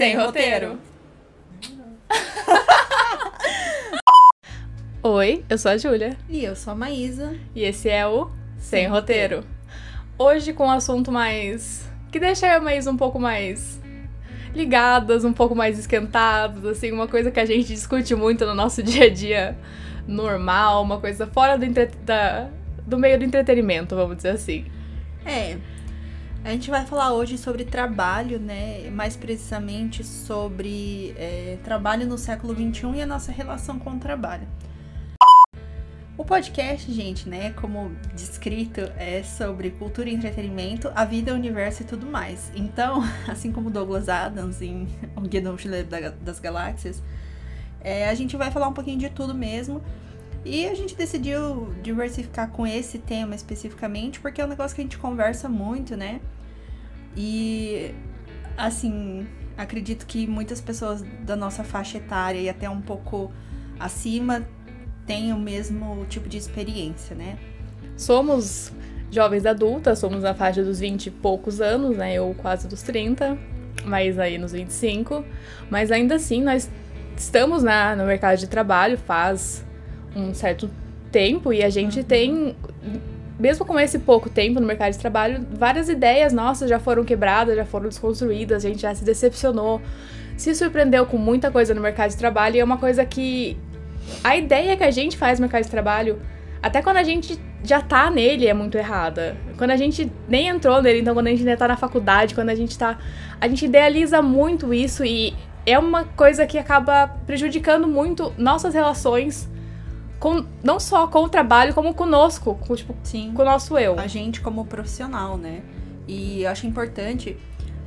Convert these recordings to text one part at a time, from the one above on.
Sem roteiro. Oi, eu sou a Júlia. E eu sou a Maísa. E esse é o Sem, Sem roteiro. roteiro. Hoje com um assunto mais. que deixa a Maísa um pouco mais ligadas, um pouco mais esquentadas, assim, uma coisa que a gente discute muito no nosso dia a dia normal, uma coisa fora do, entre... da... do meio do entretenimento, vamos dizer assim. É, a gente vai falar hoje sobre trabalho, né? Mais precisamente sobre é, trabalho no século XXI e a nossa relação com o trabalho. O podcast, gente, né, como descrito, é sobre cultura e entretenimento, a vida, o universo e tudo mais. Então, assim como Douglas Adams em O Guia do Mochileiro das Galáxias, é, a gente vai falar um pouquinho de tudo mesmo. E a gente decidiu diversificar com esse tema especificamente, porque é um negócio que a gente conversa muito, né? E, assim, acredito que muitas pessoas da nossa faixa etária e até um pouco acima têm o mesmo tipo de experiência, né? Somos jovens adultas, somos na faixa dos 20 e poucos anos, né? Eu quase dos 30, mas aí nos 25. Mas ainda assim, nós estamos na, no mercado de trabalho faz um certo tempo e a gente uhum. tem, mesmo com esse pouco tempo no mercado de trabalho, várias ideias nossas já foram quebradas, já foram desconstruídas, a gente já se decepcionou, se surpreendeu com muita coisa no mercado de trabalho e é uma coisa que a ideia que a gente faz no mercado de trabalho, até quando a gente já tá nele, é muito errada. Quando a gente nem entrou nele, então quando a gente ainda tá na faculdade, quando a gente tá. A gente idealiza muito isso e é uma coisa que acaba prejudicando muito nossas relações com, não só com o trabalho, como conosco, com, tipo, Sim, com o nosso eu. A gente como profissional, né? E eu acho importante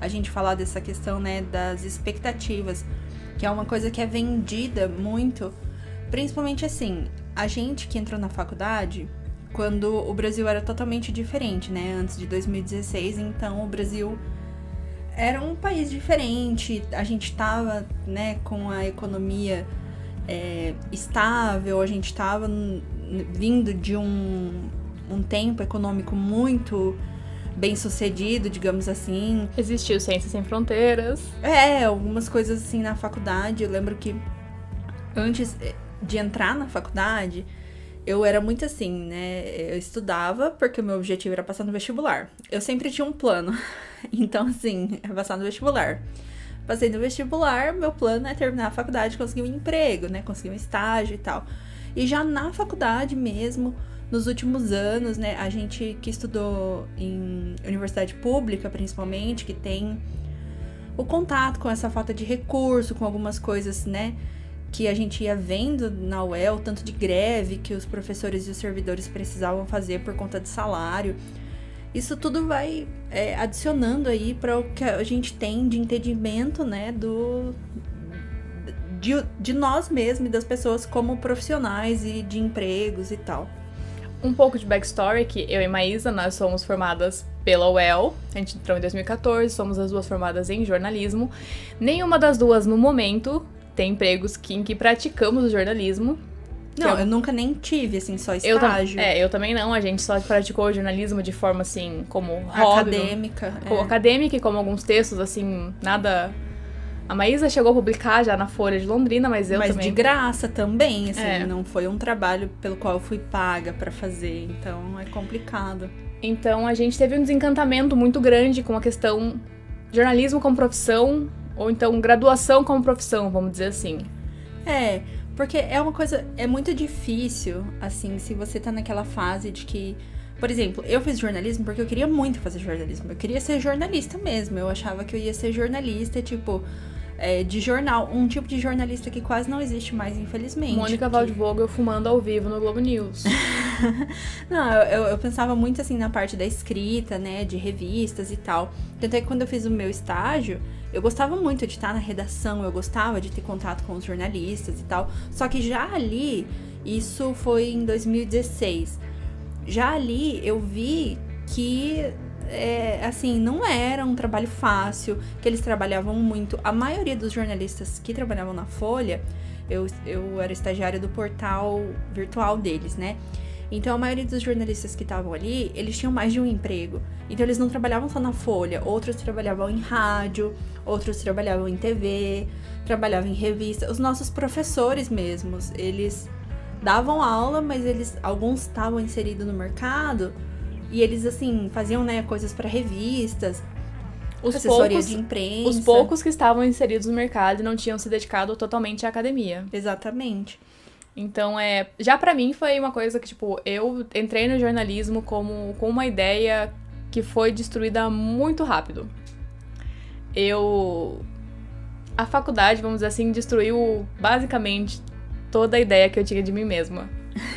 a gente falar dessa questão, né, das expectativas, que é uma coisa que é vendida muito, principalmente assim, a gente que entrou na faculdade, quando o Brasil era totalmente diferente, né, antes de 2016, então o Brasil era um país diferente, a gente estava, né, com a economia é, estável, a gente estava vindo de um, um tempo econômico muito bem sucedido, digamos assim. Existiu Ciências Sem Fronteiras. É, algumas coisas assim na faculdade. Eu lembro que antes é, de entrar na faculdade, eu era muito assim, né? Eu estudava porque o meu objetivo era passar no vestibular. Eu sempre tinha um plano. Então, assim, é passar no vestibular. No vestibular, meu plano é terminar a faculdade, conseguir um emprego, né? Conseguir um estágio e tal. E já na faculdade mesmo, nos últimos anos, né? A gente que estudou em universidade pública, principalmente, que tem o contato com essa falta de recurso, com algumas coisas, né? Que a gente ia vendo na UEL, tanto de greve que os professores e os servidores precisavam fazer por conta de salário isso tudo vai é, adicionando aí para o que a gente tem de entendimento, né, do de, de nós mesmos e das pessoas como profissionais e de empregos e tal. Um pouco de backstory que eu e Maísa, nós somos formadas pela UEL, a gente entrou em 2014, somos as duas formadas em jornalismo. Nenhuma das duas, no momento, tem empregos que, em que praticamos o jornalismo, não, eu... eu nunca nem tive, assim, só estágio. Eu, é, eu também não. A gente só praticou jornalismo de forma, assim, como hobby. Acadêmica. Como é. acadêmica e como alguns textos, assim, nada... A Maísa chegou a publicar já na Folha de Londrina, mas eu mas também... Mas de graça também, assim. É. Não foi um trabalho pelo qual eu fui paga para fazer. Então, é complicado. Então, a gente teve um desencantamento muito grande com a questão jornalismo como profissão, ou então graduação como profissão, vamos dizer assim. É, porque é uma coisa. É muito difícil, assim, se você tá naquela fase de que. Por exemplo, eu fiz jornalismo porque eu queria muito fazer jornalismo. Eu queria ser jornalista mesmo. Eu achava que eu ia ser jornalista, tipo, é, de jornal. Um tipo de jornalista que quase não existe mais, infelizmente. Mônica porque... Waldvogel fumando ao vivo no Globo News. não, eu, eu pensava muito assim na parte da escrita, né? De revistas e tal. Tanto é que quando eu fiz o meu estágio eu gostava muito de estar na redação, eu gostava de ter contato com os jornalistas e tal. Só que já ali, isso foi em 2016. Já ali eu vi que é, assim, não era um trabalho fácil, que eles trabalhavam muito. A maioria dos jornalistas que trabalhavam na Folha, eu, eu era estagiária do portal virtual deles, né? Então a maioria dos jornalistas que estavam ali, eles tinham mais de um emprego. Então eles não trabalhavam só na Folha, outros trabalhavam em rádio, outros trabalhavam em TV, trabalhavam em revista. Os nossos professores mesmos, eles davam aula, mas eles alguns estavam inseridos no mercado e eles assim faziam né, coisas para revistas, Os assessoria poucos, de imprensa. os poucos que estavam inseridos no mercado não tinham se dedicado totalmente à academia. Exatamente. Então, é, já pra mim foi uma coisa que, tipo, eu entrei no jornalismo como com uma ideia que foi destruída muito rápido. Eu a faculdade, vamos dizer assim, destruiu basicamente toda a ideia que eu tinha de mim mesma.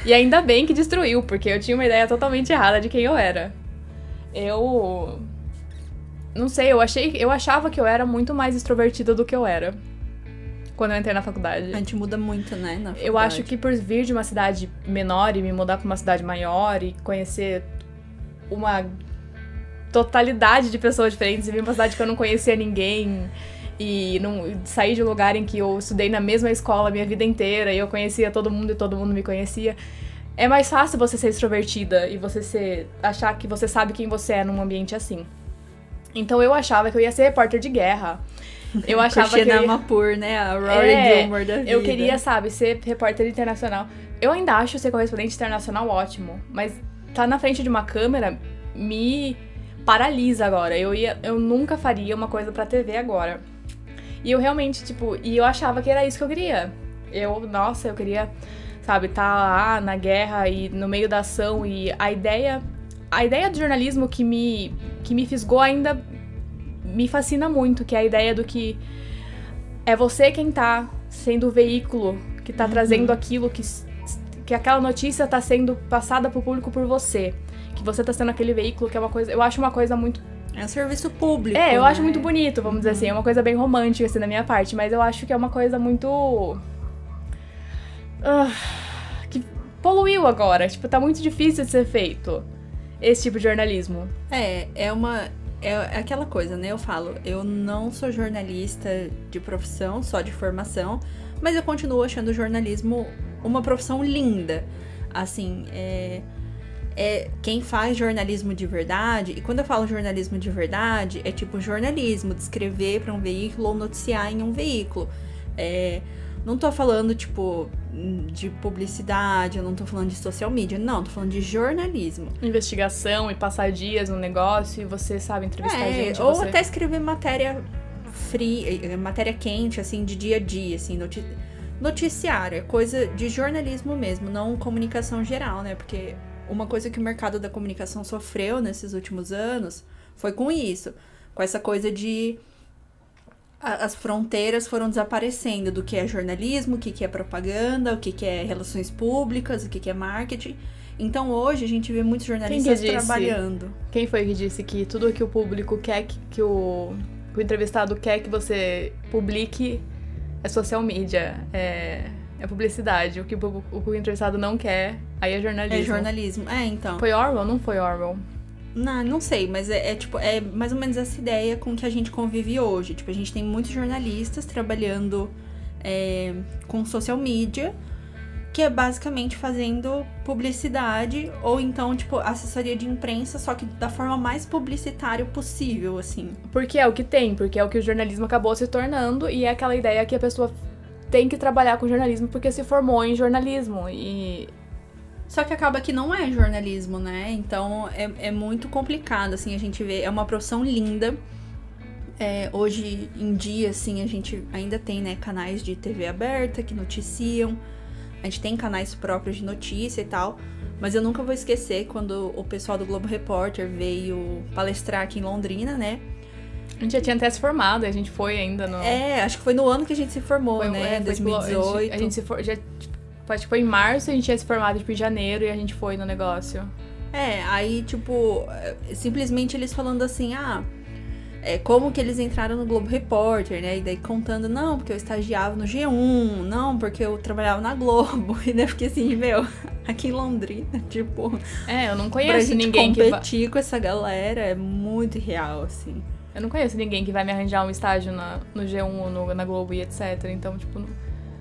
E ainda bem que destruiu, porque eu tinha uma ideia totalmente errada de quem eu era. Eu não sei, eu achei, eu achava que eu era muito mais extrovertida do que eu era quando eu entrei na faculdade. A gente muda muito, né? Eu acho que por vir de uma cidade menor e me mudar pra uma cidade maior e conhecer uma totalidade de pessoas diferentes e vir pra uma cidade que eu não conhecia ninguém e não sair de um lugar em que eu estudei na mesma escola a minha vida inteira e eu conhecia todo mundo e todo mundo me conhecia. É mais fácil você ser extrovertida e você ser achar que você sabe quem você é num ambiente assim. Então eu achava que eu ia ser repórter de guerra. Eu achava que eu ia... Mapur, né? A Rory É, Gilmore da vida. Eu queria, sabe, ser repórter internacional. Eu ainda acho ser correspondente internacional ótimo, mas tá na frente de uma câmera me paralisa agora. Eu ia, eu nunca faria uma coisa pra TV agora. E eu realmente, tipo, e eu achava que era isso que eu queria. Eu, nossa, eu queria, sabe, tá lá na guerra e no meio da ação e a ideia, a ideia do jornalismo que me que me fisgou ainda me fascina muito, que é a ideia do que é você quem tá sendo o veículo que tá trazendo aquilo que que aquela notícia tá sendo passada pro público por você, que você tá sendo aquele veículo que é uma coisa, eu acho uma coisa muito É um serviço público. é, eu né? acho muito bonito, vamos dizer assim. É uma coisa bem romântica, assim, da minha parte. Mas eu acho que é uma coisa muito. Ah, que poluiu agora. Tipo, tá muito difícil de ser feito. Esse tipo de jornalismo. É, é uma. É aquela coisa, né? Eu falo, eu não sou jornalista de profissão, só de formação, mas eu continuo achando o jornalismo uma profissão linda. Assim, é. É quem faz jornalismo de verdade, e quando eu falo jornalismo de verdade, é tipo jornalismo, de escrever para um veículo ou noticiar em um veículo. É, não tô falando, tipo, de publicidade, eu não tô falando de social media, não, tô falando de jornalismo. Investigação e passar dias no negócio e você, sabe, entrevistar É, gente. ou você... até escrever matéria fria, matéria quente, assim, de dia a dia, assim, noti noticiário, é coisa de jornalismo mesmo, não comunicação geral, né? Porque uma coisa que o mercado da comunicação sofreu nesses últimos anos foi com isso, com essa coisa de as fronteiras foram desaparecendo do que é jornalismo, o que, que é propaganda, o que, que é relações públicas, o que, que é marketing. Então hoje a gente vê muitos jornalistas disse? trabalhando. Quem foi que disse que tudo que o público quer que, que o, que o entrevistado quer que você publique é social media, é, é publicidade. O que o, o que o entrevistado não quer, aí é jornalismo. É jornalismo. É, então. Foi Orwell? Não foi Orwell. Não, não sei, mas é, é, tipo, é mais ou menos essa ideia com que a gente convive hoje. Tipo, a gente tem muitos jornalistas trabalhando é, com social media, que é basicamente fazendo publicidade ou então, tipo, assessoria de imprensa, só que da forma mais publicitária possível, assim. Porque é o que tem, porque é o que o jornalismo acabou se tornando e é aquela ideia que a pessoa tem que trabalhar com jornalismo porque se formou em jornalismo. E Só que acaba que não é jornalismo, né? Então é, é muito complicado, assim, a gente vê. É uma profissão linda. É, hoje em dia, assim, a gente ainda tem, né, canais de TV aberta que noticiam. A gente tem canais próprios de notícia e tal. Mas eu nunca vou esquecer quando o pessoal do Globo Repórter veio palestrar aqui em Londrina, né? a gente já tinha até se formado, a gente foi ainda no. É, acho que foi no ano que a gente se formou, foi, né? é, foi, tipo, a gente- 2018. A gente, se for, já, tipo, acho que foi em março, a gente tinha se formado tipo, em janeiro e a gente foi no negócio. É, aí, tipo, é, simplesmente eles falando assim, ah, é, como que eles entraram no Globo Repórter, né? E daí contando, não, porque eu estagiava no G1, não, porque eu trabalhava na Globo. E daí fiquei assim, meu, aqui em Londrina, tipo, É, eu não pra conheço gente ninguém que competir com essa galera é muito real, assim. Eu não conheço ninguém que vai me arranjar um estágio na, no G1 ou no- na Globo e etc. Então, tipo, não,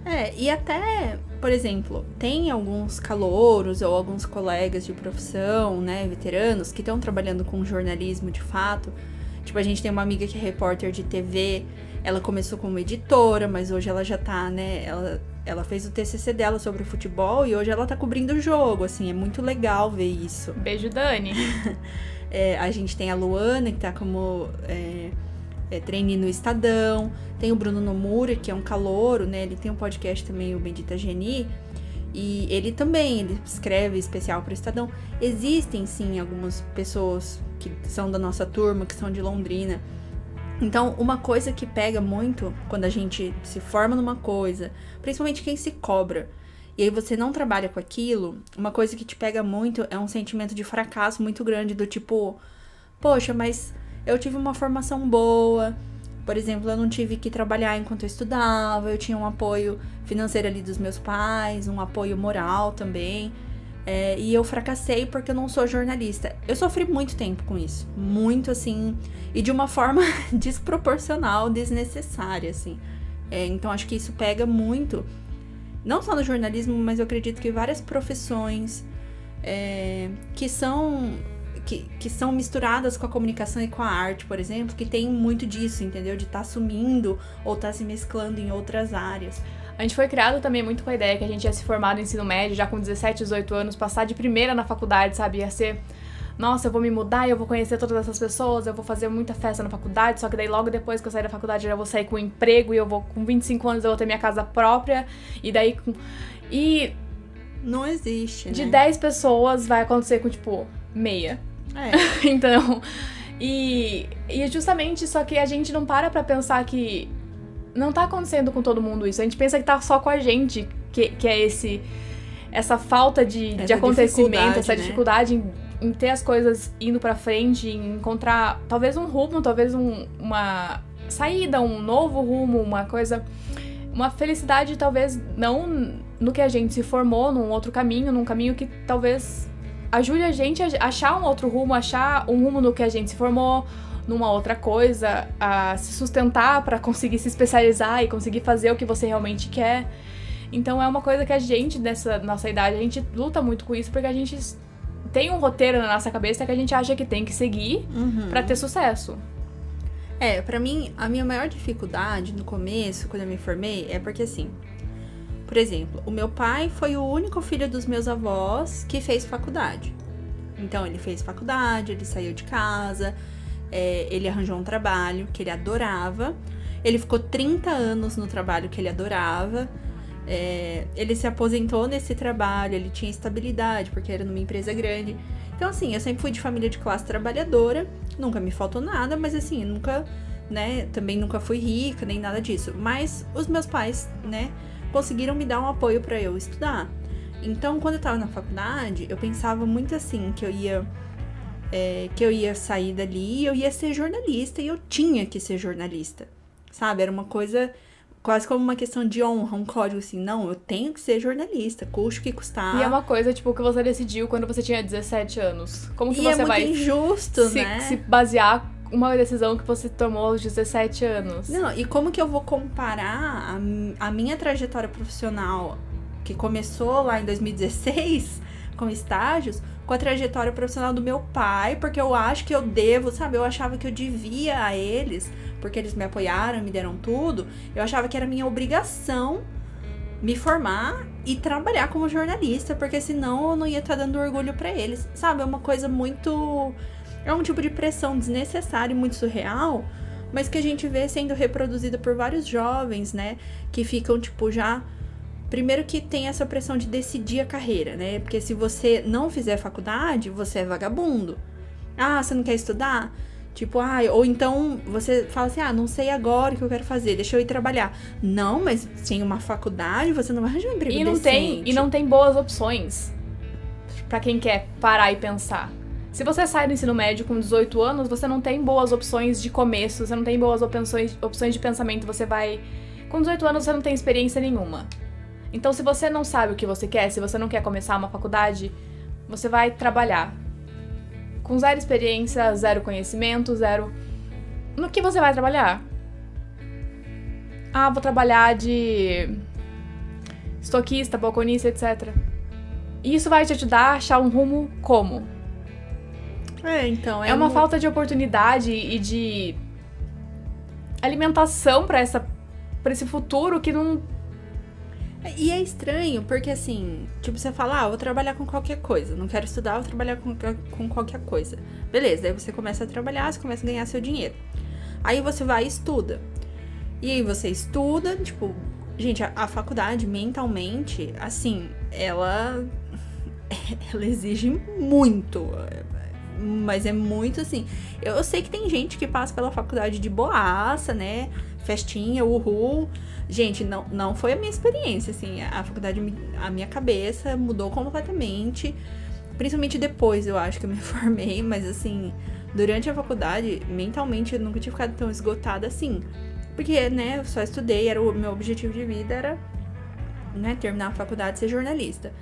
É, e até, por exemplo, tem alguns calouros ou alguns colegas de profissão, né, veteranos, que estão trabalhando com jornalismo de fato. Tipo, a gente tem uma amiga que é repórter de TV, ela começou como editora, mas hoje ela já tá, né, ela, ela fez o TCC dela sobre futebol e hoje ela tá cobrindo o jogo, assim, é muito legal ver isso. Beijo, Dani. é, a gente tem a Luana, que tá como é, é, treine no Estadão. Tem o Bruno Nomura, que é um calouro, né? Ele tem um podcast também, o Bendita Geni. E ele também, ele escreve especial para o Estadão. Existem, sim, algumas pessoas que são da nossa turma, que são de Londrina. Então, uma coisa que pega muito quando a gente se forma numa coisa, principalmente quem se cobra, e aí você não trabalha com aquilo, uma coisa que te pega muito é um sentimento de fracasso muito grande, do tipo, poxa, mas eu tive uma formação boa. Por exemplo, eu não tive que trabalhar enquanto eu estudava, eu tinha um apoio financeiro ali dos meus pais, um apoio moral também. É, e eu fracassei porque eu não sou jornalista. Eu sofri muito tempo com isso. Muito assim. E de uma forma desproporcional, desnecessária, assim. É, então acho que isso pega muito. Não só no jornalismo, mas eu acredito que várias profissões é, que são que, que são misturadas com a comunicação e com a arte, por exemplo, que tem muito disso, entendeu? De estar tá sumindo ou estar tá se mesclando em outras áreas. A gente foi criado também muito com a ideia que a gente ia se formar no ensino médio, já com 17, 18 anos, passar de primeira na faculdade, sabe? Ia ser nossa, eu vou me mudar e eu vou conhecer todas essas pessoas, eu vou fazer muita festa na faculdade, só que daí logo depois que eu sair da faculdade eu já vou sair com um emprego e eu vou com 25 anos eu vou ter minha casa própria e daí com e não existe, De né? 10 pessoas vai acontecer com tipo meia. É. então, e, e justamente só que a gente não para pra pensar que não tá acontecendo com todo mundo isso. A gente pensa que tá só com a gente, que, que é esse essa falta de, essa de acontecimento, essa né? dificuldade em, em, ter as coisas indo pra frente, em encontrar talvez um rumo, talvez um, uma saída, um novo rumo, uma coisa. Uma felicidade, talvez, não no que a gente se formou, num outro caminho, num caminho que talvez ajude a gente a achar um outro rumo, achar um rumo no que a gente se formou, numa outra coisa, a se sustentar para conseguir se especializar e conseguir fazer o que você realmente quer. Então é uma coisa que a gente, nessa nossa idade, a gente luta muito com isso porque a gente tem um roteiro na nossa cabeça que a gente acha que tem que seguir uhum. para ter sucesso. É, para mim, a minha maior dificuldade no começo, quando eu me formei, é porque assim, por exemplo, o meu pai foi o único filho dos meus avós que fez faculdade. Então, ele fez faculdade, ele saiu de casa, é, ele arranjou um trabalho que ele adorava. Ele ficou 30 anos no trabalho que ele adorava. É, ele se aposentou nesse trabalho, ele tinha estabilidade, porque era numa empresa grande. Então, assim, eu sempre fui de família de classe trabalhadora, nunca me faltou nada, mas assim, nunca, né, também nunca fui rica, nem nada disso. Mas os meus pais, né, conseguiram me dar um apoio para eu estudar. Então, quando eu tava na faculdade, eu pensava muito assim, que eu ia é, que eu ia sair dali e eu ia ser jornalista e eu tinha que ser jornalista. Sabe? Era uma coisa quase como uma questão de honra, um código assim, não, eu tenho que ser jornalista, custe o que custar. E é uma coisa, tipo, que você decidiu quando você tinha 17 anos. Como que e você é muito vai injusto, se, né? se basear uma decisão que você tomou aos 17 anos. Não, e como que eu vou comparar a, a minha trajetória profissional, que começou lá em 2016, com estágios, com a trajetória profissional do meu pai, porque eu acho que eu devo, sabe? Eu achava que eu devia a eles, porque eles me apoiaram, me deram tudo. Eu achava que era minha obrigação me formar e trabalhar como jornalista, porque senão eu não ia estar dando orgulho para eles. Sabe? É uma coisa muito é um tipo de pressão desnecessária e muito surreal, mas que a gente vê sendo reproduzida por vários jovens, né? Que ficam, tipo, já. Primeiro que tem essa pressão de decidir a carreira, né? Porque se você não fizer faculdade, você é vagabundo. Ah, você não quer estudar? Tipo, ah, ou então você fala assim: ah, não sei agora o que eu quero fazer, deixa eu ir trabalhar. Não, mas sem uma faculdade você não vai arranjar um emprego e não decente. Tem, e não tem boas opções para quem quer parar e pensar. Se você sai do ensino médio com 18 anos, você não tem boas opções de começo, você não tem boas opções, opções de pensamento, você vai. Com 18 anos você não tem experiência nenhuma. Então, se você não sabe o que você quer, se você não quer começar uma faculdade, você vai trabalhar. Com zero experiência, zero conhecimento, zero. No que você vai trabalhar? Ah, vou trabalhar de estoquista, balconista, etc. E isso vai te ajudar a achar um rumo como? É, então. É, uma falta de oportunidade e de alimentação para essa para esse futuro que não e é estranho, porque assim, tipo, você fala, ah, vou trabalhar com qualquer coisa, não quero estudar, vou trabalhar com, com qualquer coisa. Beleza, aí você começa a trabalhar, você começa a ganhar seu dinheiro. Aí você vai e estuda. E aí você estuda, tipo, gente, a, a faculdade mentalmente, assim, ela ela exige muito. Mas é muito assim. Eu, sei que tem gente que passa pela faculdade de boaça, né? Festinha, uhul. Gente, não, não foi a minha experiência, assim. A faculdade, a minha cabeça mudou completamente. Principalmente depois, eu acho que eu me formei, mas assim, durante a faculdade, mentalmente eu nunca tinha ficado tão esgotada assim. Porque, né, eu só estudei, era o meu objetivo de vida era, né, terminar a faculdade e ser jornalista.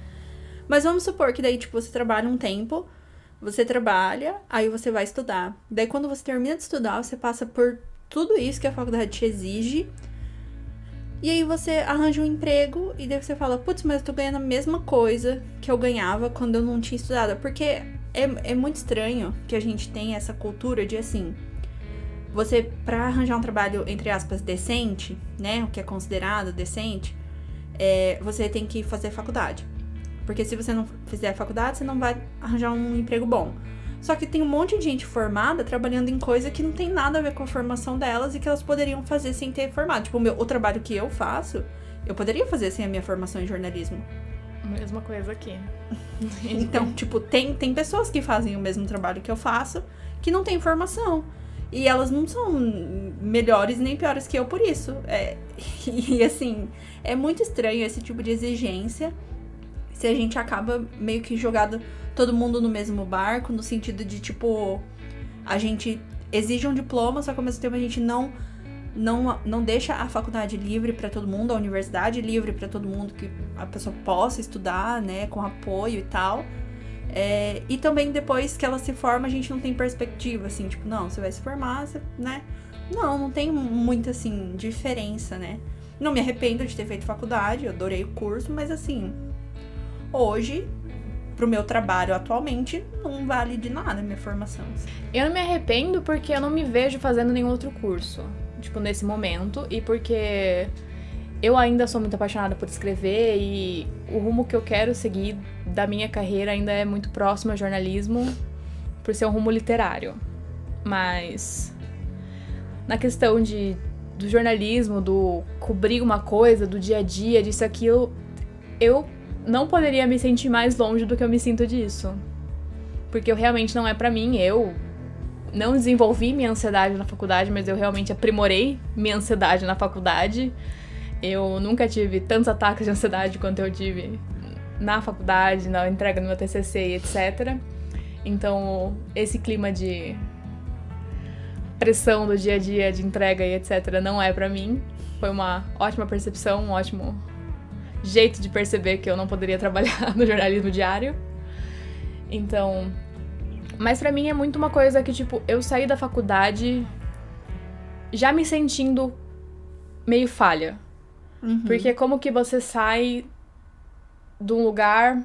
Mas vamos supor que daí, tipo, você trabalha um tempo, você trabalha, aí você vai estudar. Daí, quando você termina de estudar, você passa por tudo isso que a faculdade te exige. E aí você arranja um emprego e daí você fala, putz, mas eu tô ganhando a mesma coisa que eu ganhava quando eu não tinha estudado. Porque é, é muito estranho que a gente tenha essa cultura de assim. Você, para arranjar um trabalho, entre aspas, decente, né? O que é considerado decente, é, você tem que fazer faculdade. Porque se você não fizer a faculdade, você não vai arranjar um emprego bom. Só que tem um monte de gente formada trabalhando em coisa que não tem nada a ver com a formação delas e que elas poderiam fazer sem ter formado. Tipo, o, meu, o trabalho que eu faço, eu poderia fazer sem a minha formação em jornalismo. Mesma coisa aqui. então, tipo, tem, tem pessoas que fazem o mesmo trabalho que eu faço que não têm formação. E elas não são melhores nem piores que eu por isso. É, e assim, é muito estranho esse tipo de exigência se a gente acaba meio que jogado todo mundo no mesmo barco, no sentido de tipo, a gente exige um diploma, só que ao mesmo tempo a gente não não, não deixa a faculdade livre para todo mundo, a universidade livre para todo mundo que a pessoa possa estudar, né, com apoio e tal. É, e também depois que ela se forma, a gente não tem perspectiva, assim, tipo, não, você vai se formar, você, né? Não, não tem muita, assim, diferença, né? Não me arrependo de ter feito faculdade, eu adorei o curso, mas assim, hoje, pro meu trabalho atualmente, não vale de nada a minha formação. Eu não me arrependo porque eu não me vejo fazendo nenhum outro curso, tipo, nesse momento, e porque eu ainda sou muito apaixonada por escrever e o rumo que eu quero seguir da minha carreira ainda é muito próximo ao jornalismo, por ser um rumo literário. Mas na questão de do jornalismo, do cobrir uma coisa, do dia a dia, disso aquilo, eu não poderia me sentir mais longe do que eu me sinto disso. Porque eu realmente não é para mim, eu não desenvolvi minha ansiedade na faculdade, mas eu realmente aprimorei minha ansiedade na faculdade. Eu nunca tive tantos ataques de ansiedade quanto eu tive na faculdade, na entrega do meu TCC etc. Então, esse clima de pressão do dia a dia, de entrega e etc, não é para mim. Foi uma ótima percepção, um ótimo jeito de perceber que eu não poderia trabalhar no jornalismo diário. Então, mas para mim é muito uma coisa que tipo, eu saí da faculdade já me sentindo meio falha. Uhum. Porque como que você sai de um lugar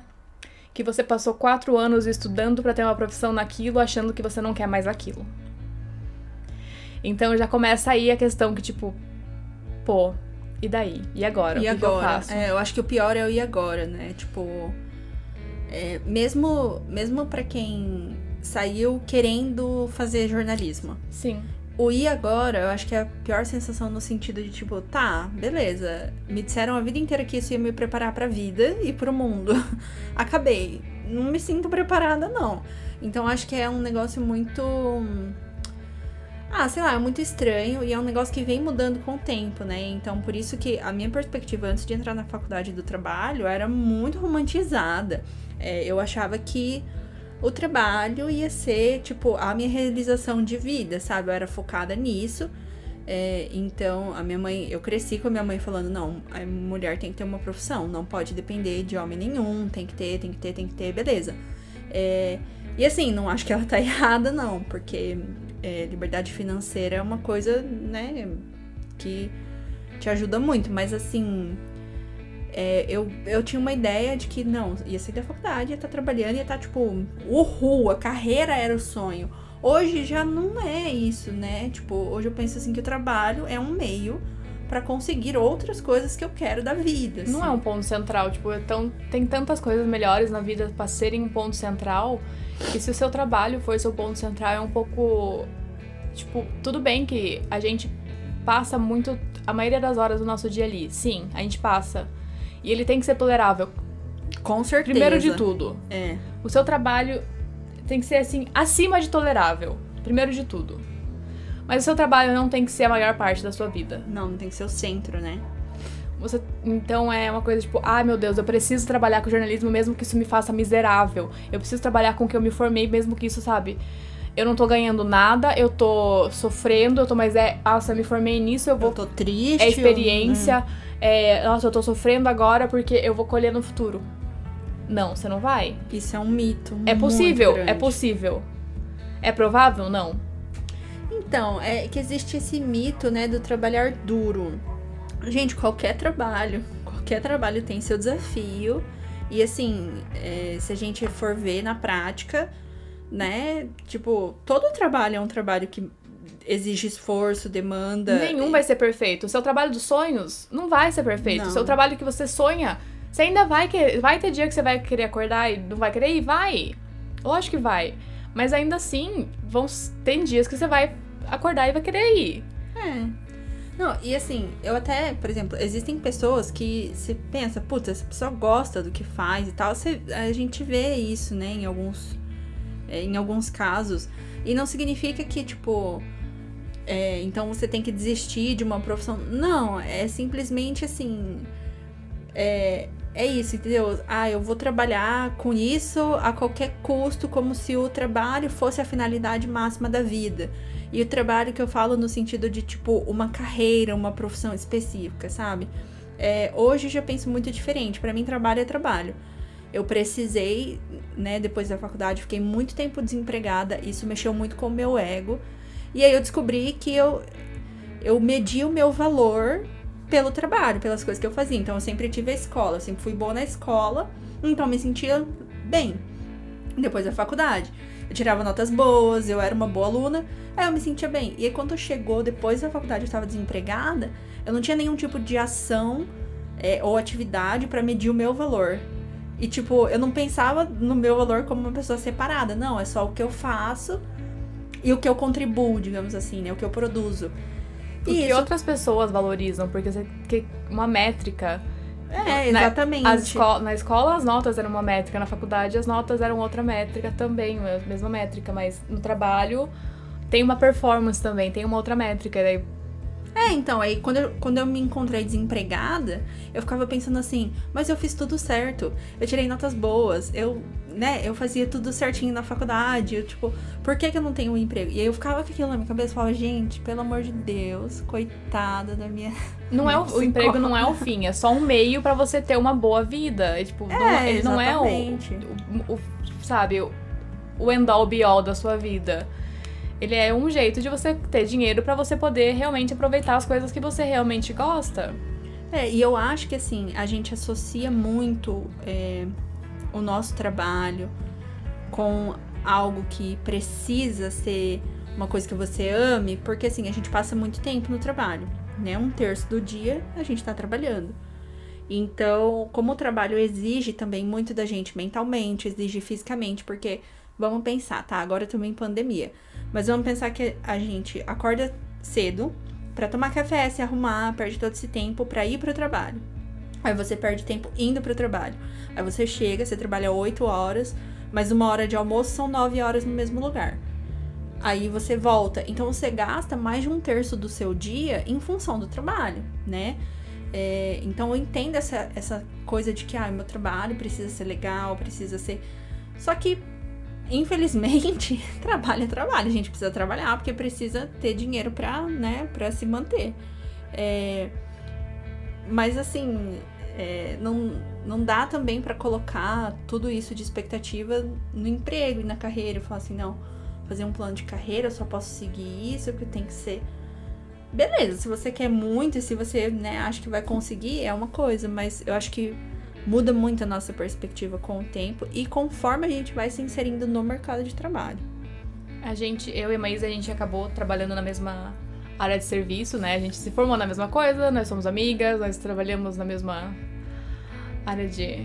que você passou quatro anos estudando para ter uma profissão naquilo, achando que você não quer mais aquilo. Então já começa aí a questão que, tipo, pô, e daí? E agora? E o agora? Que eu? É, eu acho que o pior é o e agora, né? Tipo, é, mesmo, mesmo para quem saiu querendo fazer jornalismo. Sim. O e agora, eu acho que é a pior sensação no sentido de tipo, tá, beleza, me disseram a vida inteira que isso ia me preparar pra vida e pro mundo. Acabei. Não me sinto preparada, não. Então acho que é um negócio muito ah, sei lá, é muito estranho e é um negócio que vem mudando com o tempo, né? Então, por isso que a minha perspectiva antes de entrar na faculdade do trabalho era muito romantizada. É, eu achava que o trabalho ia ser, tipo, a minha realização de vida, sabe? Eu era focada nisso. É, então, a minha mãe, eu cresci com a minha mãe falando: não, a mulher tem que ter uma profissão, não pode depender de homem nenhum, tem que ter, tem que ter, tem que ter, beleza. É, e assim, não acho que ela tá errada, não, porque é, liberdade financeira é uma coisa, né, que te ajuda muito, mas assim, é, eu, eu tinha uma ideia de que, não, ia sair da faculdade, ia estar tá trabalhando, ia estar, tá, tipo, uhul, a carreira era o sonho. Hoje já não é isso, né? Tipo, hoje eu penso assim que o trabalho é um meio para conseguir outras coisas que eu quero da vida. Assim. Não é um ponto central, tipo, então tem tantas coisas melhores na vida para serem um ponto central, que se o seu trabalho for seu ponto central é um pouco tipo, tudo bem que a gente passa muito a maioria das horas do nosso dia ali. Sim, a gente passa. E ele tem que ser tolerável. Com certeza. Primeiro de tudo. É. O seu trabalho tem que ser assim, acima de tolerável. Primeiro de tudo. Mas o seu trabalho não tem que ser a maior parte da sua vida. Não, não tem que ser o centro, né? Você, então é uma coisa tipo, ai ah, meu Deus, eu preciso trabalhar com jornalismo mesmo que isso me faça miserável. Eu preciso trabalhar com o que eu me formei mesmo que isso, sabe? Eu não tô ganhando nada, eu tô sofrendo, eu tô mais é, nossa, eu me formei nisso, eu vou Eu tô triste. É experiência. Hum. É, nossa, eu tô sofrendo agora porque eu vou colher no futuro. Não, você não vai. Isso é um mito. É possível, é possível. É provável? Não. Então, é que existe esse mito, né, do trabalhar duro. Gente, qualquer trabalho, qualquer trabalho tem seu desafio. E assim, é, se a gente for ver na prática, né, tipo, todo trabalho é um trabalho que exige esforço, demanda. Nenhum vai ser perfeito. O seu trabalho dos sonhos não vai ser perfeito. Não. O seu trabalho que você sonha você ainda vai querer. Vai ter dia que você vai querer acordar e não vai querer ir? Vai. Lógico que vai. Mas ainda assim, vão tem dias que você vai acordar e vai querer ir. É. Não, e assim, eu até, por exemplo, existem pessoas que você pensa, puta, essa pessoa gosta do que faz e tal. Você, a gente vê isso, né, em alguns, é, em alguns casos. E não significa que, tipo, é, então você tem que desistir de uma profissão. Não, é simplesmente assim. É, é isso, entendeu? Ah, eu vou trabalhar com isso a qualquer custo, como se o trabalho fosse a finalidade máxima da vida. E o trabalho que eu falo no sentido de, tipo, uma carreira, uma profissão específica, sabe? É, hoje eu já penso muito diferente. Para mim, trabalho é trabalho. Eu precisei, né, depois da faculdade, fiquei muito tempo desempregada. Isso mexeu muito com o meu ego. E aí eu descobri que eu, eu medi o meu valor pelo trabalho, pelas coisas que eu fazia. Então eu sempre tive a escola, eu sempre fui boa na escola, então me sentia bem. Depois da faculdade, eu tirava notas boas, eu era uma boa aluna, aí eu me sentia bem. E aí quando chegou depois da faculdade, eu estava desempregada, eu não tinha nenhum tipo de ação é, ou atividade para medir o meu valor. E tipo, eu não pensava no meu valor como uma pessoa separada, não, é só o que eu faço e o que eu contribuo, digamos assim, né, o que eu produzo. O que outras pessoas valorizam, porque você que uma métrica. É, exatamente. Na, esco na escola as notas eram uma métrica, na faculdade as notas eram outra métrica também, a mesma métrica, mas no trabalho tem uma performance também, tem uma outra métrica. Daí é, então, aí quando eu, quando eu me encontrei desempregada, eu ficava pensando assim, mas eu fiz tudo certo. Eu tirei notas boas, eu, né, eu fazia tudo certinho na faculdade. Eu, tipo, por que, que eu não tenho um emprego? E aí eu ficava com aquilo na minha cabeça e falava, gente, pelo amor de Deus, coitada da minha. Não é o, o emprego não é o fim, é só um meio para você ter uma boa vida. É, tipo, é, não, ele não é o, o, o sabe, o, o end all be all da sua vida. Ele é um jeito de você ter dinheiro para você poder realmente aproveitar as coisas que você realmente gosta. É, e eu acho que assim, a gente associa muito é, o nosso trabalho com algo que precisa ser uma coisa que você ame, porque assim, a gente passa muito tempo no trabalho, né? Um terço do dia a gente tá trabalhando. Então, como o trabalho exige também muito da gente mentalmente, exige fisicamente, porque vamos pensar, tá? Agora também pandemia. Mas vamos pensar que a gente acorda cedo para tomar café, se arrumar, perde todo esse tempo para ir para o trabalho. Aí você perde tempo indo para o trabalho. Aí você chega, você trabalha 8 horas, mas uma hora de almoço são 9 horas no mesmo lugar. Aí você volta. Então você gasta mais de um terço do seu dia em função do trabalho, né? É, então eu entendo essa, essa coisa de que ah, meu trabalho precisa ser legal, precisa ser. Só que infelizmente, trabalho é trabalho. A gente precisa trabalhar porque precisa ter dinheiro pra, né, se manter. É, mas assim, é, não, não dá também para colocar tudo isso de expectativa no emprego e na carreira. Falar assim, não, fazer um plano de carreira, eu só posso seguir isso, que tem que ser. beleza, se você quer muito e se você, né, acha que vai conseguir, é uma coisa, mas eu acho que muda muito a nossa perspectiva com o tempo e conforme a gente vai se inserindo no mercado de trabalho. A gente, eu e a Maísa, a gente acabou trabalhando na mesma área de serviço, né? A gente se formou na mesma coisa, nós somos amigas, nós trabalhamos na mesma área de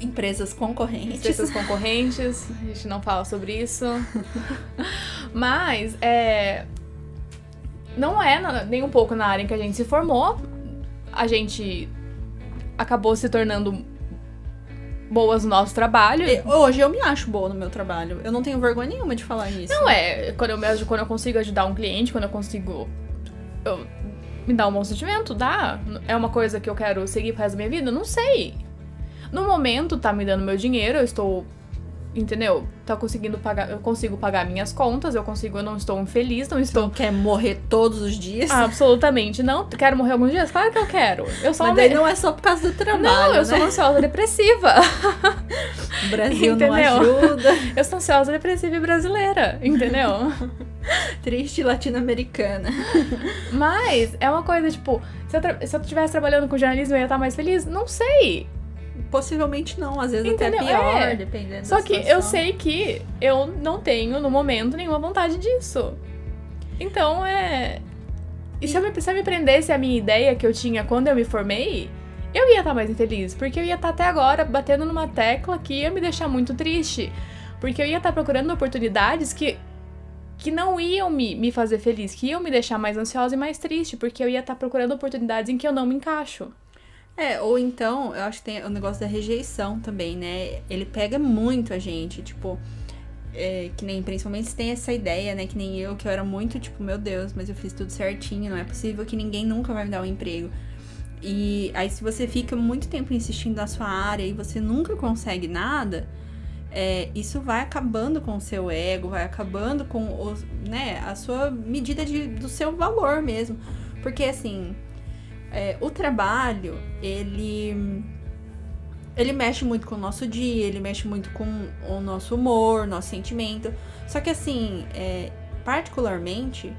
empresas concorrentes. Empresas concorrentes, a gente não fala sobre isso. Mas é não é nem um pouco na área em que a gente se formou. A gente acabou se tornando boas no nosso trabalho. Hoje eu me acho boa no meu trabalho. Eu não tenho vergonha nenhuma de falar isso. Não é. Quando eu, quando eu consigo ajudar um cliente, quando eu consigo. Eu, me dá um bom sentimento? Dá. É uma coisa que eu quero seguir pro resto da minha vida? Não sei. No momento, tá me dando meu dinheiro, eu estou entendeu? Tá conseguindo pagar, eu consigo pagar minhas contas, eu consigo, eu não estou infeliz, não estou. Você quer morrer todos os dias? Absolutamente não. Quero morrer alguns dias? Claro que eu quero. Eu só Mas daí não é só por causa do trabalho. Não, eu né? sou ansiosa depressiva. O Brasil entendeu? não ajuda. Eu sou ansiosa depressiva e brasileira, entendeu? Triste latino-americana. Mas é uma coisa, tipo, se eu, se eu estivesse trabalhando com jornalismo, eu ia estar mais feliz? Não sei. Possivelmente não, às vezes Entendeu? até pior, é. dependendo Só que eu sei que eu não tenho, no momento, nenhuma vontade disso. Então é. E. Se, eu me, se eu me prendesse a minha ideia que eu tinha quando eu me formei, eu ia estar tá mais infeliz. Porque eu ia estar tá até agora batendo numa tecla que ia me deixar muito triste. Porque eu ia estar tá procurando oportunidades que, que não iam me, me fazer feliz, que iam me deixar mais ansiosa e mais triste. Porque eu ia estar procurando oportunidades em que eu não me encaixo. É, ou então, eu acho que tem o negócio da rejeição também, né? Ele pega muito a gente, tipo. É, que nem, principalmente se tem essa ideia, né? Que nem eu, que eu era muito tipo, meu Deus, mas eu fiz tudo certinho, não é possível que ninguém nunca vai me dar um emprego. E aí, se você fica muito tempo insistindo na sua área e você nunca consegue nada, é, isso vai acabando com o seu ego, vai acabando com o, né, a sua medida de, do seu valor mesmo. Porque assim, é, o trabalho, ele ele mexe muito com o nosso dia, ele mexe muito com o nosso humor, nosso sentimento. Só que assim, é, particularmente,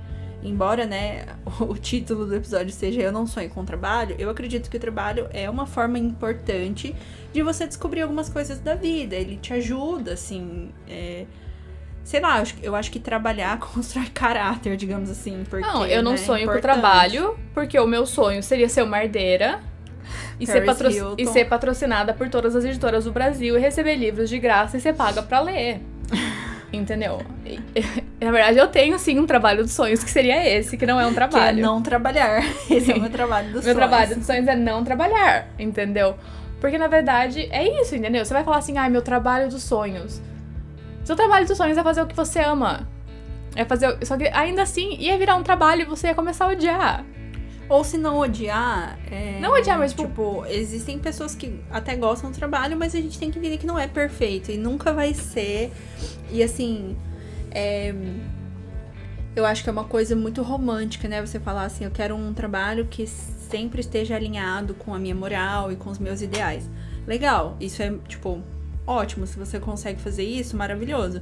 embora né, o título do episódio seja Eu não sonho com trabalho, eu acredito que o trabalho é uma forma importante de você descobrir algumas coisas da vida. Ele te ajuda, assim. É, sei lá, eu acho que trabalhar constrói caráter, digamos assim. Porque, não, eu não né, sonho com trabalho, porque o meu sonho seria ser uma herdeira e ser, e ser, patrocinada por todas as editoras do Brasil e receber livros de graça e ser paga pra ler. Entendeu? E, na verdade, eu tenho sim um trabalho dos sonhos, que seria esse, que não é um trabalho. Que é não trabalhar. Esse é o meu trabalho dos meu sonhos. Meu trabalho dos sonhos é não trabalhar, entendeu? Porque na verdade é isso, entendeu? Você vai falar assim, ai, ah, meu trabalho dos sonhos. Seu trabalho dos sonhos é fazer o que você ama. É fazer. Só que ainda assim ia virar um trabalho e você ia começar a odiar. Ou se não odiar. É, não odiar, mas tipo, tipo, existem pessoas que até gostam do trabalho, mas a gente tem que entender que não é perfeito e nunca vai ser. E assim. É, eu acho que é uma coisa muito romântica, né? Você falar assim, eu quero um trabalho que sempre esteja alinhado com a minha moral e com os meus ideais. Legal, isso é, tipo, ótimo. Se você consegue fazer isso, maravilhoso.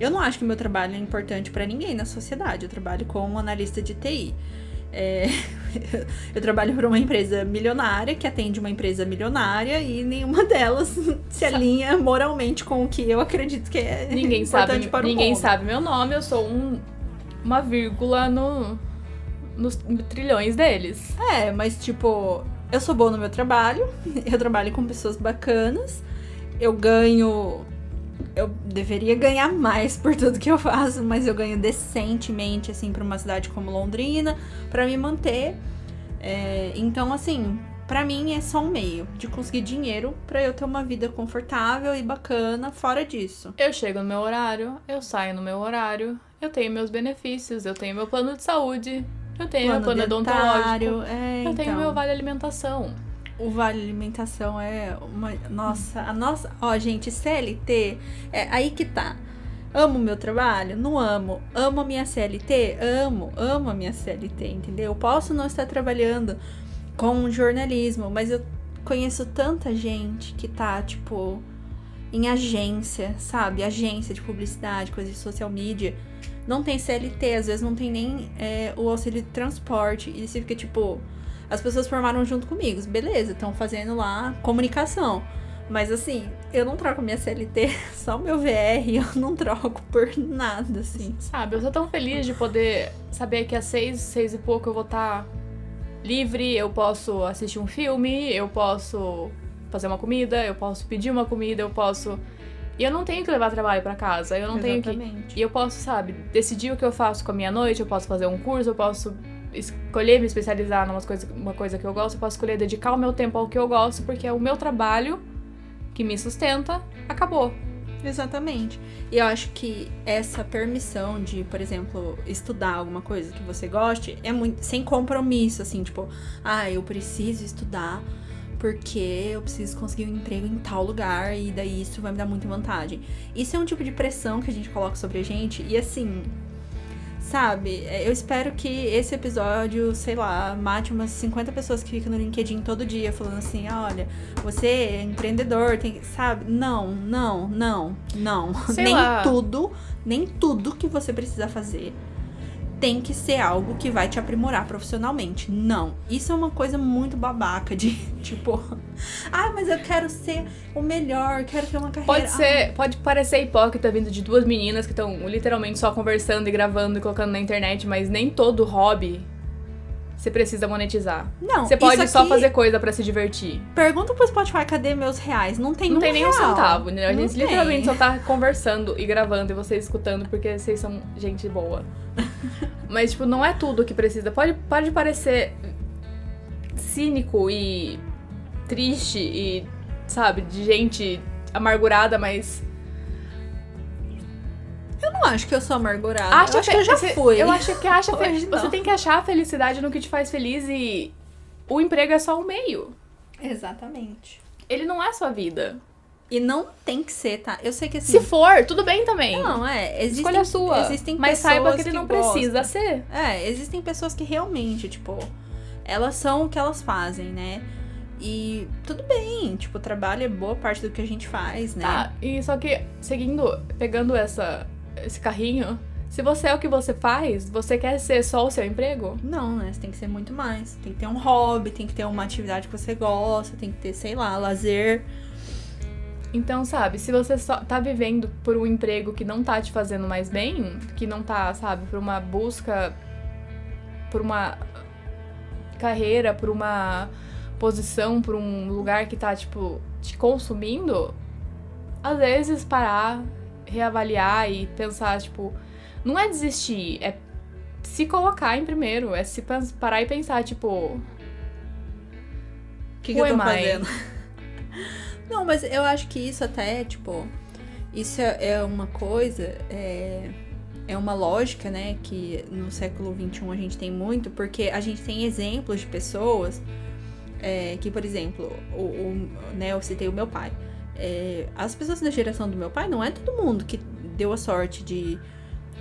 Eu não acho que o meu trabalho é importante para ninguém na sociedade. Eu trabalho como analista de TI. É, eu trabalho para uma empresa milionária que atende uma empresa milionária e nenhuma delas se alinha moralmente com o que eu acredito que é ninguém importante sabe, para o Ninguém mundo. sabe meu nome, eu sou um, uma vírgula no, nos trilhões deles. É, mas tipo, eu sou boa no meu trabalho, eu trabalho com pessoas bacanas eu ganho. Eu deveria ganhar mais por tudo que eu faço, mas eu ganho decentemente, assim, para uma cidade como Londrina, para me manter. É, então, assim, para mim é só um meio de conseguir dinheiro para eu ter uma vida confortável e bacana fora disso. Eu chego no meu horário, eu saio no meu horário, eu tenho meus benefícios, eu tenho meu plano de saúde, eu tenho plano meu plano odontológico, é, eu então. tenho meu vale alimentação. O vale alimentação é uma. Nossa, a nossa. Ó, gente, CLT. É aí que tá. Amo meu trabalho? Não amo. Amo a minha CLT? Amo. Amo a minha CLT, entendeu? Eu posso não estar trabalhando com jornalismo, mas eu conheço tanta gente que tá, tipo, em agência, sabe? Agência de publicidade, coisa de social media. não tem CLT, às vezes não tem nem é, o auxílio de transporte. E você fica tipo, as pessoas formaram junto comigo, beleza, estão fazendo lá comunicação. Mas assim, eu não troco minha CLT, só o meu VR, eu não troco por nada, assim. Sabe, eu sou tão feliz de poder saber que às seis, seis e pouco eu vou estar tá livre, eu posso assistir um filme, eu posso fazer uma comida, eu posso pedir uma comida, eu posso. E eu não tenho que levar trabalho para casa, eu não Exatamente. tenho que. E eu posso, sabe, decidir o que eu faço com a minha noite, eu posso fazer um curso, eu posso escolher me especializar numa coisa, uma coisa que eu gosto, eu posso escolher dedicar o meu tempo ao que eu gosto, porque é o meu trabalho que me sustenta, acabou. Exatamente. E eu acho que essa permissão de, por exemplo, estudar alguma coisa que você goste é muito sem compromisso, assim, tipo, ah, eu preciso estudar porque eu preciso conseguir um emprego em tal lugar e daí isso vai me dar muita vantagem. Isso é um tipo de pressão que a gente coloca sobre a gente e assim, sabe? É, eu espero que esse episódio, sei lá, mate umas 50 pessoas que ficam no LinkedIn todo dia falando assim: olha, você é empreendedor, tem, sabe? Não, não, não, não. Sei nem lá. tudo, nem tudo que você precisa fazer tem que ser algo que vai te aprimorar profissionalmente. Não. Isso é uma coisa muito babaca de, tipo, ah, mas eu quero ser o melhor, quero ter uma carreira. Pode ser, ah. pode parecer hipócrita vindo de duas meninas que estão literalmente só conversando e gravando e colocando na internet, mas nem todo hobby você precisa monetizar. Não, Você pode só fazer coisa para se divertir. Pergunta pro Spotify, cadê meus reais? Não tem Não um tem nenhum centavo, né? A gente literalmente só tá conversando e gravando e vocês escutando porque vocês são gente boa. Mas, tipo, não é tudo que precisa. Pode, pode parecer cínico e triste e, sabe, de gente amargurada, mas não acho que eu sou amargurada. Acho eu acho que eu já você, fui. Eu acho que acha fe... você tem que achar a felicidade no que te faz feliz e o emprego é só o meio. Exatamente. Ele não é a sua vida. E não tem que ser, tá? Eu sei que assim. Se for, tudo bem também. Não, é. Existem, Escolha sua. Existem mas saiba que ele não gostam. precisa ser. É, existem pessoas que realmente, tipo, elas são o que elas fazem, né? E tudo bem, tipo, o trabalho é boa parte do que a gente faz, né? Tá, e só que, seguindo, pegando essa, esse carrinho. Se você é o que você faz, você quer ser só o seu emprego? Não, né? Você tem que ser muito mais. Tem que ter um hobby, tem que ter uma atividade que você gosta, tem que ter, sei lá, lazer. Então, sabe, se você só tá vivendo por um emprego que não tá te fazendo mais bem, que não tá, sabe, por uma busca, por uma carreira, por uma posição, por um lugar que tá, tipo, te consumindo, às vezes parar, reavaliar e pensar, tipo, não é desistir, é se colocar em primeiro, é se parar e pensar, tipo. O que, que eu tô fazendo? não, mas eu acho que isso até, tipo, isso é, é uma coisa, é, é uma lógica, né, que no século XXI a gente tem muito, porque a gente tem exemplos de pessoas é, que, por exemplo, o, o, né, eu citei o meu pai é, as pessoas da geração do meu pai, não é todo mundo que deu a sorte de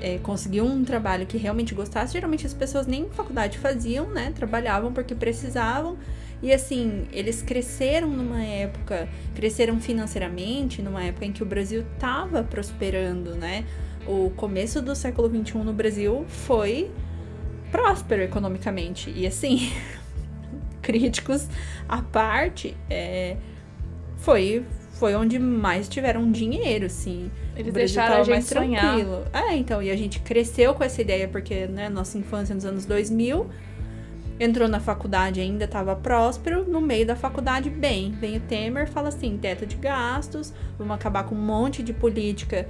é, conseguir um trabalho que realmente gostasse. Geralmente as pessoas nem faculdade faziam, né? Trabalhavam porque precisavam. E assim, eles cresceram numa época, cresceram financeiramente, numa época em que o Brasil estava prosperando, né? O começo do século XXI no Brasil foi próspero economicamente. E assim, críticos à parte, é, foi foi onde mais tiveram dinheiro, assim. Eles deixaram a gente sonhar. Tranquilo. É, então, e a gente cresceu com essa ideia, porque, né, nossa infância nos anos 2000, entrou na faculdade ainda estava próspero, no meio da faculdade, bem, vem o Temer, fala assim, teto de gastos, vamos acabar com um monte de política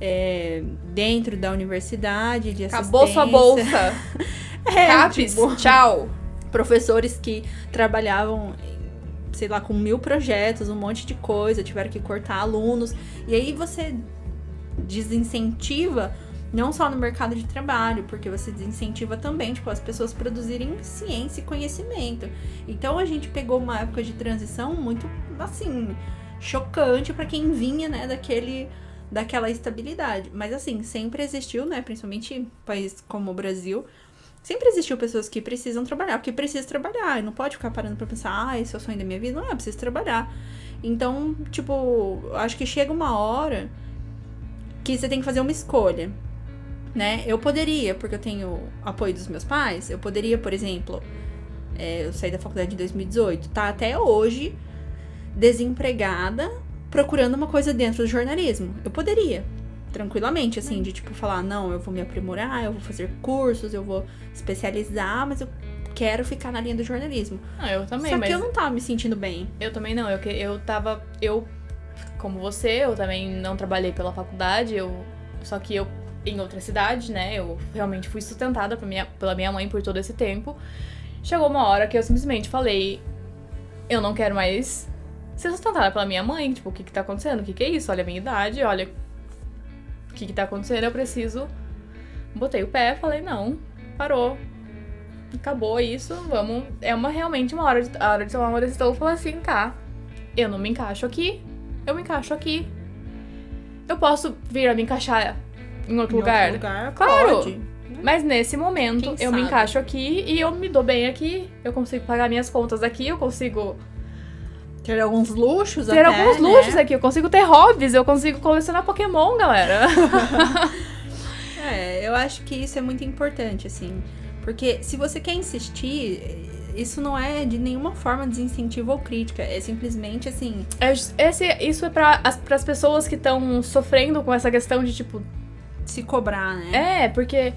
é, dentro da universidade, de Acabou sua bolsa. é, Capes, tipo, tchau. Professores que trabalhavam sei lá, com mil projetos, um monte de coisa, tiveram que cortar alunos. E aí você desincentiva não só no mercado de trabalho, porque você desincentiva também, tipo, as pessoas produzirem ciência e conhecimento. Então a gente pegou uma época de transição muito assim, chocante para quem vinha, né, daquele daquela estabilidade. Mas assim, sempre existiu, né, principalmente países como o Brasil, Sempre existiu pessoas que precisam trabalhar, porque precisa trabalhar. E não pode ficar parando pra pensar, ah, esse é o sonho da minha vida. Não é, precisa trabalhar. Então, tipo, acho que chega uma hora que você tem que fazer uma escolha. né? Eu poderia, porque eu tenho apoio dos meus pais, eu poderia, por exemplo, é, eu saí da faculdade em 2018, tá até hoje desempregada, procurando uma coisa dentro do jornalismo. Eu poderia, tranquilamente, assim, de tipo falar, não, eu vou me aprimorar, eu vou fazer cursos, eu vou especializar, mas eu quero ficar na linha do jornalismo. Ah, eu também, Só mas que eu não tava me sentindo bem. eu também não. Eu, que- eu tava. Eu, como você, eu também não trabalhei pela faculdade, eu. Só que eu em outra cidade, né? Eu realmente fui sustentada por minha, pela minha mãe por todo esse tempo. Chegou uma hora que eu simplesmente falei: eu não quero mais ser sustentada pela minha mãe. Tipo, o que que tá acontecendo? O que que é isso? Olha a minha idade, olha o que que tá acontecendo, eu preciso. Botei o pé, falei: não, parou. Acabou isso, vamos. É uma realmente uma hora de, a hora de tomar uma decisão. Eu falei assim, tá. Eu não me encaixo aqui, eu me encaixo aqui. Eu posso vir a me encaixar em outro Em lugar. outro lugar, Claro. pode. Mas nesse momento Quem eu me sabe? encaixo aqui e eu me dou bem aqui. Eu consigo pagar minhas contas aqui, eu consigo Ter alguns luxos ter até, alguns né? luxos aqui, eu consigo ter hobbies, eu consigo colecionar Pokémon, galera. É, eu acho que isso é muito importante, assim. Porque se você quer insistir, isso não é de nenhuma forma desincentivo ou crítica. É simplesmente assim. É, Esse, isso é para as pessoas que estão sofrendo com essa questão de tipo, Se cobrar, né? É, porque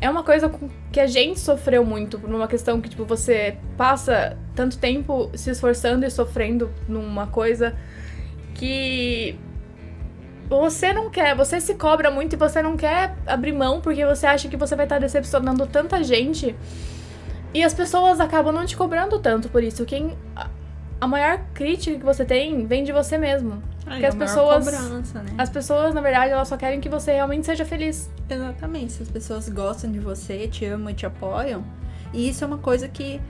é uma coisa que a gente sofreu muito, por uma questão que, tipo, você passa tanto tempo se esforçando e sofrendo numa coisa que você não quer, você se cobra muito e você não quer abrir mão porque você acha que você vai estar decepcionando tanta gente. E as pessoas acabam não te cobrando tanto por isso. Quem a maior crítica que você tem vem de você mesmo. Aí, as maior pessoas- Cobrança, né? As pessoas, na verdade, elas só querem que você realmente seja feliz. Exatamente. Se as pessoas gostam de você, te amam e te apoiam. E isso é uma coisa que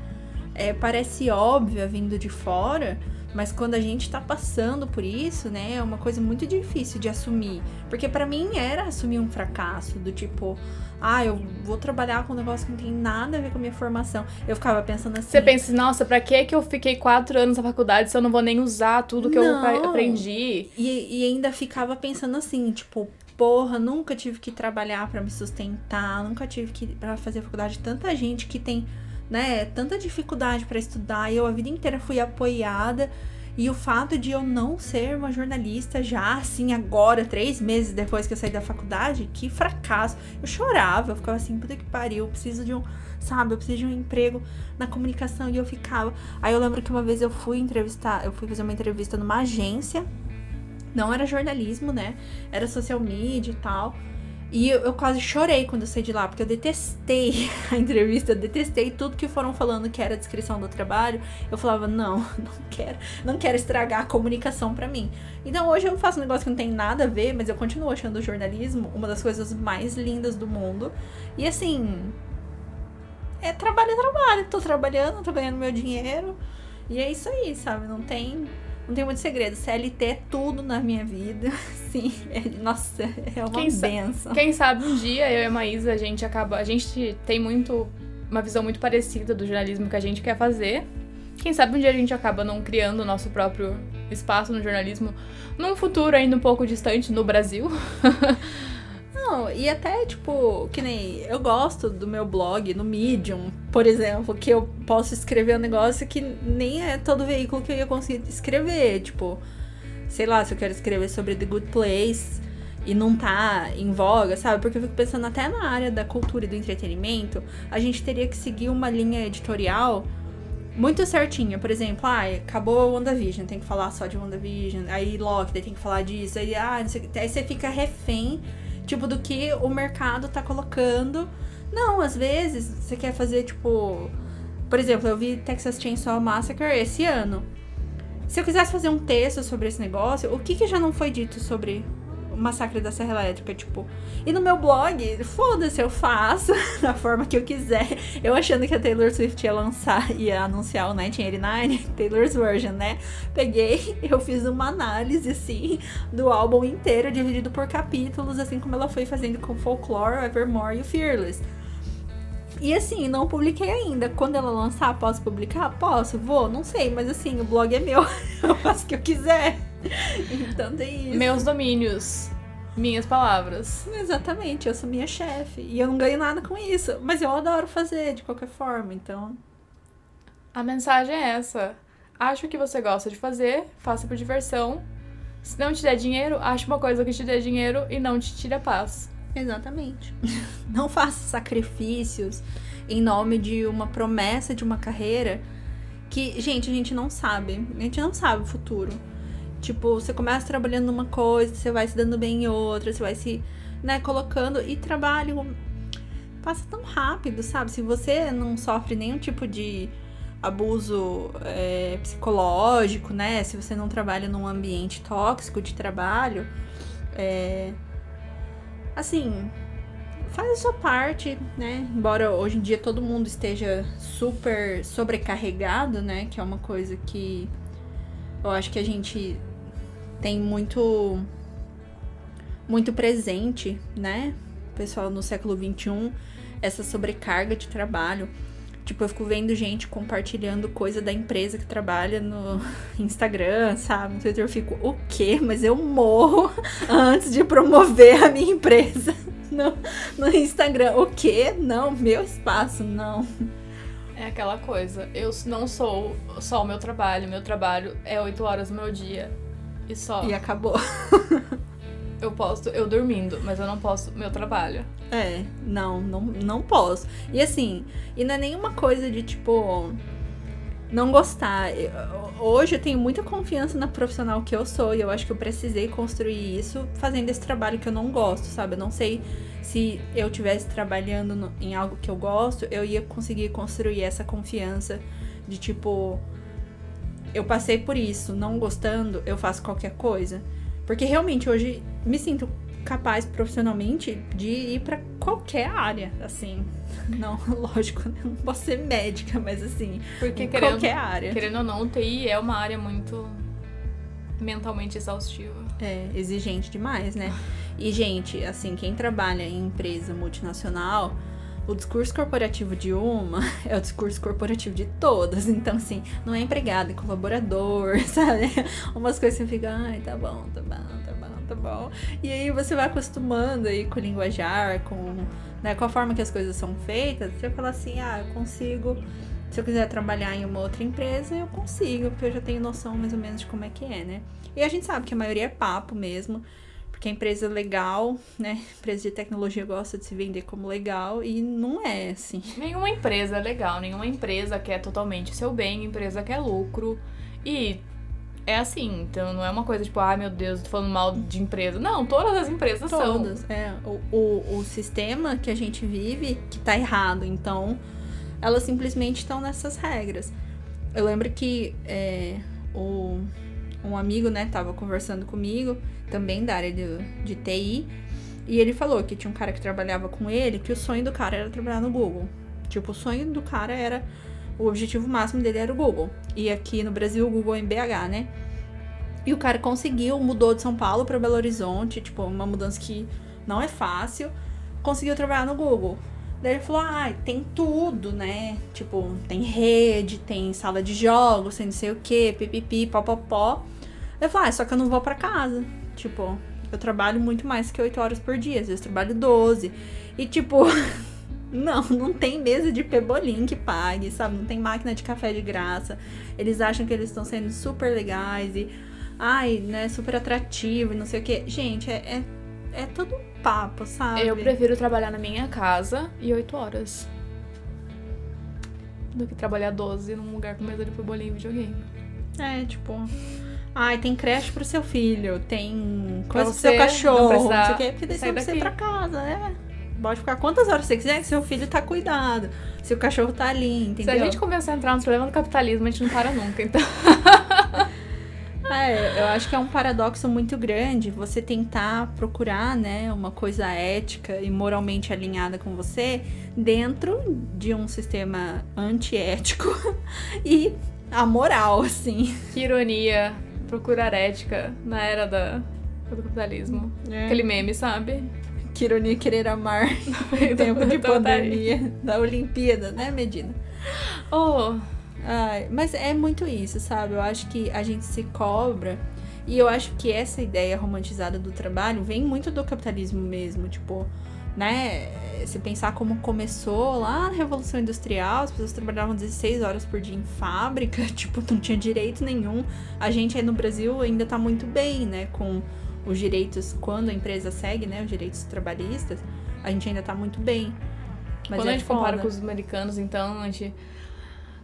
é, parece óbvia vindo de fora, mas quando a gente tá passando por isso, né, é uma coisa muito difícil de assumir. Porque pra mim era assumir um fracasso, do tipo, ah, eu vou trabalhar com um negócio que não tem nada a ver com a minha formação. Eu ficava pensando assim. Você pensa, nossa, pra que que eu fiquei quatro anos na faculdade se eu não vou nem usar tudo que eu Não. apre- aprendi? E, e ainda ficava pensando assim, tipo, porra, nunca tive que trabalhar pra me sustentar, nunca tive que para fazer faculdade. Tanta gente que tem, né, tanta dificuldade pra estudar, eu a vida inteira fui apoiada. E o fato de eu não ser uma jornalista já, assim, agora, três meses depois que eu saí da faculdade, que fracasso. Eu chorava, eu ficava assim, puta que pariu, eu preciso de um, sabe, eu preciso de um emprego na comunicação. E eu ficava. Aí eu lembro que uma vez eu fui entrevistar, eu fui fazer uma entrevista numa agência não era jornalismo, né? Era social media e tal. E eu, eu quase chorei quando eu saí de lá, porque eu detestei a entrevista, eu detestei tudo que foram falando que era descrição do trabalho. Eu falava, não, não quero, não quero estragar a comunicação pra mim. Então hoje eu faço um negócio que não tem nada a ver, mas eu continuo achando o jornalismo uma das coisas mais lindas do mundo. E assim, é trabalho, é trabalho. Tô trabalhando, tô ganhando meu dinheiro. E é isso aí, sabe? Não tem não tem muito segredo. CLT é tudo na minha vida. Sim, é- nossa, é uma Quem benção. Quem sabe um dia eu e a Maísa, a gente acaba. A gente tem muito. Uma visão muito parecida do jornalismo que a gente quer fazer. Quem sabe um dia a gente acaba não criando o nosso próprio espaço no jornalismo num futuro ainda um pouco distante no Brasil. Não, e até, tipo, que nem eu gosto do meu blog no Medium, por exemplo, que eu posso escrever um negócio que nem é todo veículo que eu ia conseguir escrever. Tipo, sei lá, se eu quero escrever sobre The Good Place e não tá em voga, sabe? Porque eu fico pensando até na área da cultura e do entretenimento, a gente teria que seguir uma linha editorial muito certinha. Por exemplo, ah, acabou WandaVision, tem que falar só de WandaVision. Aí Loki, tem que falar disso. Aí, ah, aí você fica refém, tipo, do que o mercado tá colocando. Não, às vezes você quer fazer, tipo. Por exemplo, eu vi Texas Chainsaw Massacre esse ano. Se eu quisesse fazer um texto sobre esse negócio, o que, que já não foi dito sobre massacre da Serra Elétrica, tipo? E no meu blog, foda-se, eu faço da forma que eu quiser. Eu achando que a Taylor Swift ia lançar, ia anunciar o 1989, Taylor's Version, né? Peguei, eu fiz uma análise, assim, do álbum inteiro, dividido por capítulos, assim como ela foi fazendo com Folklore, Evermore e Fearless. E assim, não publiquei ainda. Quando ela lançar, posso publicar? Posso, vou, não sei, mas assim, o blog é meu. Eu faço o que eu quiser. Então tem isso. Meus domínios. Minhas palavras. Exatamente, eu sou minha chefe. E eu não ganho nada com isso. Mas eu adoro fazer de qualquer forma, então. A mensagem é essa. Acha o que você gosta de fazer, faça por diversão. Se não te der dinheiro, ache uma coisa que te dê dinheiro e não te tire a paz. Exatamente. Não faça sacrifícios em nome de uma promessa de uma carreira que, gente, a gente não sabe. A gente não sabe o futuro. Tipo, você começa trabalhando numa coisa, você vai se dando bem em outra, você vai se, né, colocando e trabalho passa tão rápido, sabe? Se você não sofre nenhum tipo de abuso é, psicológico, né? Se você não trabalha num ambiente tóxico de trabalho, é, assim, faz a sua parte, né? Embora hoje em dia todo mundo esteja super sobrecarregado, né? Que é uma coisa que eu acho que a gente tem muito muito presente, né? Pessoal no século 21, essa sobrecarga de trabalho. Tipo, eu fico vendo gente compartilhando coisa da empresa que trabalha no Instagram, sabe? No Twitter eu fico, o quê? Mas eu morro antes de promover a minha empresa no, no Instagram. O quê? Não, meu espaço, não. É aquela coisa, eu não sou só o meu trabalho, meu trabalho é oito horas do meu dia e só. E acabou. eu posto eu dormindo, mas eu não posso meu trabalho. É, não, não, não posso. E assim, e não é nenhuma coisa de tipo não gostar. Hoje eu tenho muita confiança na profissional que eu sou e eu acho que eu precisei construir isso fazendo esse trabalho que eu não gosto, sabe? Eu não sei se eu tivesse trabalhando no, em algo que eu gosto, eu ia conseguir construir essa confiança de tipo eu passei por isso, não gostando, eu faço qualquer coisa. Porque realmente hoje me sinto capaz profissionalmente de ir para qualquer área, assim. Não, lógico, não posso ser médica, mas assim, porque querendo, qualquer área. Querendo ou não, TI é uma área muito mentalmente exaustiva. É, exigente demais, né? E, gente, assim, quem trabalha em empresa multinacional, o discurso corporativo de uma é o discurso corporativo de todas. Então, assim, não é empregado, é colaborador, sabe? Umas coisas que você fica, ai, tá bom, tá bom, tá bom, tá bom. E aí você vai acostumando aí com o linguajar, com, né, com a forma que as coisas são feitas. Você fala assim, ah, eu consigo. Se eu quiser trabalhar em uma outra empresa, eu consigo, porque eu já tenho noção mais ou menos de como é que é, né? E a gente sabe que a maioria é papo mesmo. Porque a empresa é legal, né? A empresa de tecnologia gosta de se vender como legal e não é assim. Nenhuma empresa é legal, nenhuma empresa quer totalmente seu bem, empresa quer lucro. E é assim, então não é uma coisa tipo, ai ah, meu Deus, tô falando mal de empresa. Não, todas as empresas todas, são. É, o, o, o sistema que a gente vive que tá errado, então elas simplesmente estão nessas regras. Eu lembro que é, o, um amigo, né, tava conversando comigo também da área de, de TI. E ele falou que tinha um cara que trabalhava com ele, que o sonho do cara era trabalhar no Google. Tipo, o sonho do cara era. O objetivo máximo dele era o Google. E aqui no Brasil, o Google é em BH, né? E o cara conseguiu, mudou de São Paulo para Belo Horizonte, tipo, uma mudança que não é fácil. Conseguiu trabalhar no Google. Daí ele falou: ah, tem tudo, né? Tipo, tem rede, tem sala de jogos, tem não sei o que, pipipi, popopó. Eu falei: ah, só que eu não vou para casa. Tipo, eu trabalho muito mais que 8 horas por dia, às vezes trabalho 12. E tipo, não, não tem mesa de pebolim que pague, sabe? Não tem máquina de café de graça. Eles acham que eles estão sendo super legais e, ai, né, super atrativo e não sei o que. Gente, é, é, é todo um papo, sabe? Eu prefiro trabalhar na minha casa e 8 horas. Do que trabalhar 12 num lugar com mesa de pebolim e videogame. É, tipo. Ai, tem creche pro seu filho, tem coisa pro seu cachorro, não, não sei o quê, porque daí você não precisa ir pra casa, né? Pode ficar quantas horas você quiser, que seu filho tá cuidado, seu cachorro tá ali, entendeu? Se a gente começar a entrar no problema do capitalismo, a gente não para nunca, então. É, eu acho que é um paradoxo muito grande você tentar procurar, né, uma coisa ética e moralmente alinhada com você dentro de um sistema antiético e amoral, assim. Que ironia procurar ética na era da, do capitalismo. É. Aquele meme, sabe? Que ironia querer amar em tempo de pandemia da Olimpíada, né, Medina? Oh. Ai, mas é muito isso, sabe? Eu acho que a gente se cobra E eu acho que essa ideia romantizada do trabalho vem muito do capitalismo mesmo, tipo, né? Se pensar como começou lá na Revolução Industrial, as pessoas trabalhavam 16 horas por dia em fábrica, tipo, não tinha direito nenhum. A gente aí no Brasil ainda tá muito bem, né, com os direitos, quando a empresa segue, né, os direitos trabalhistas, a gente ainda tá muito bem. Mas quando é a gente foda. compara com os americanos, então, a gente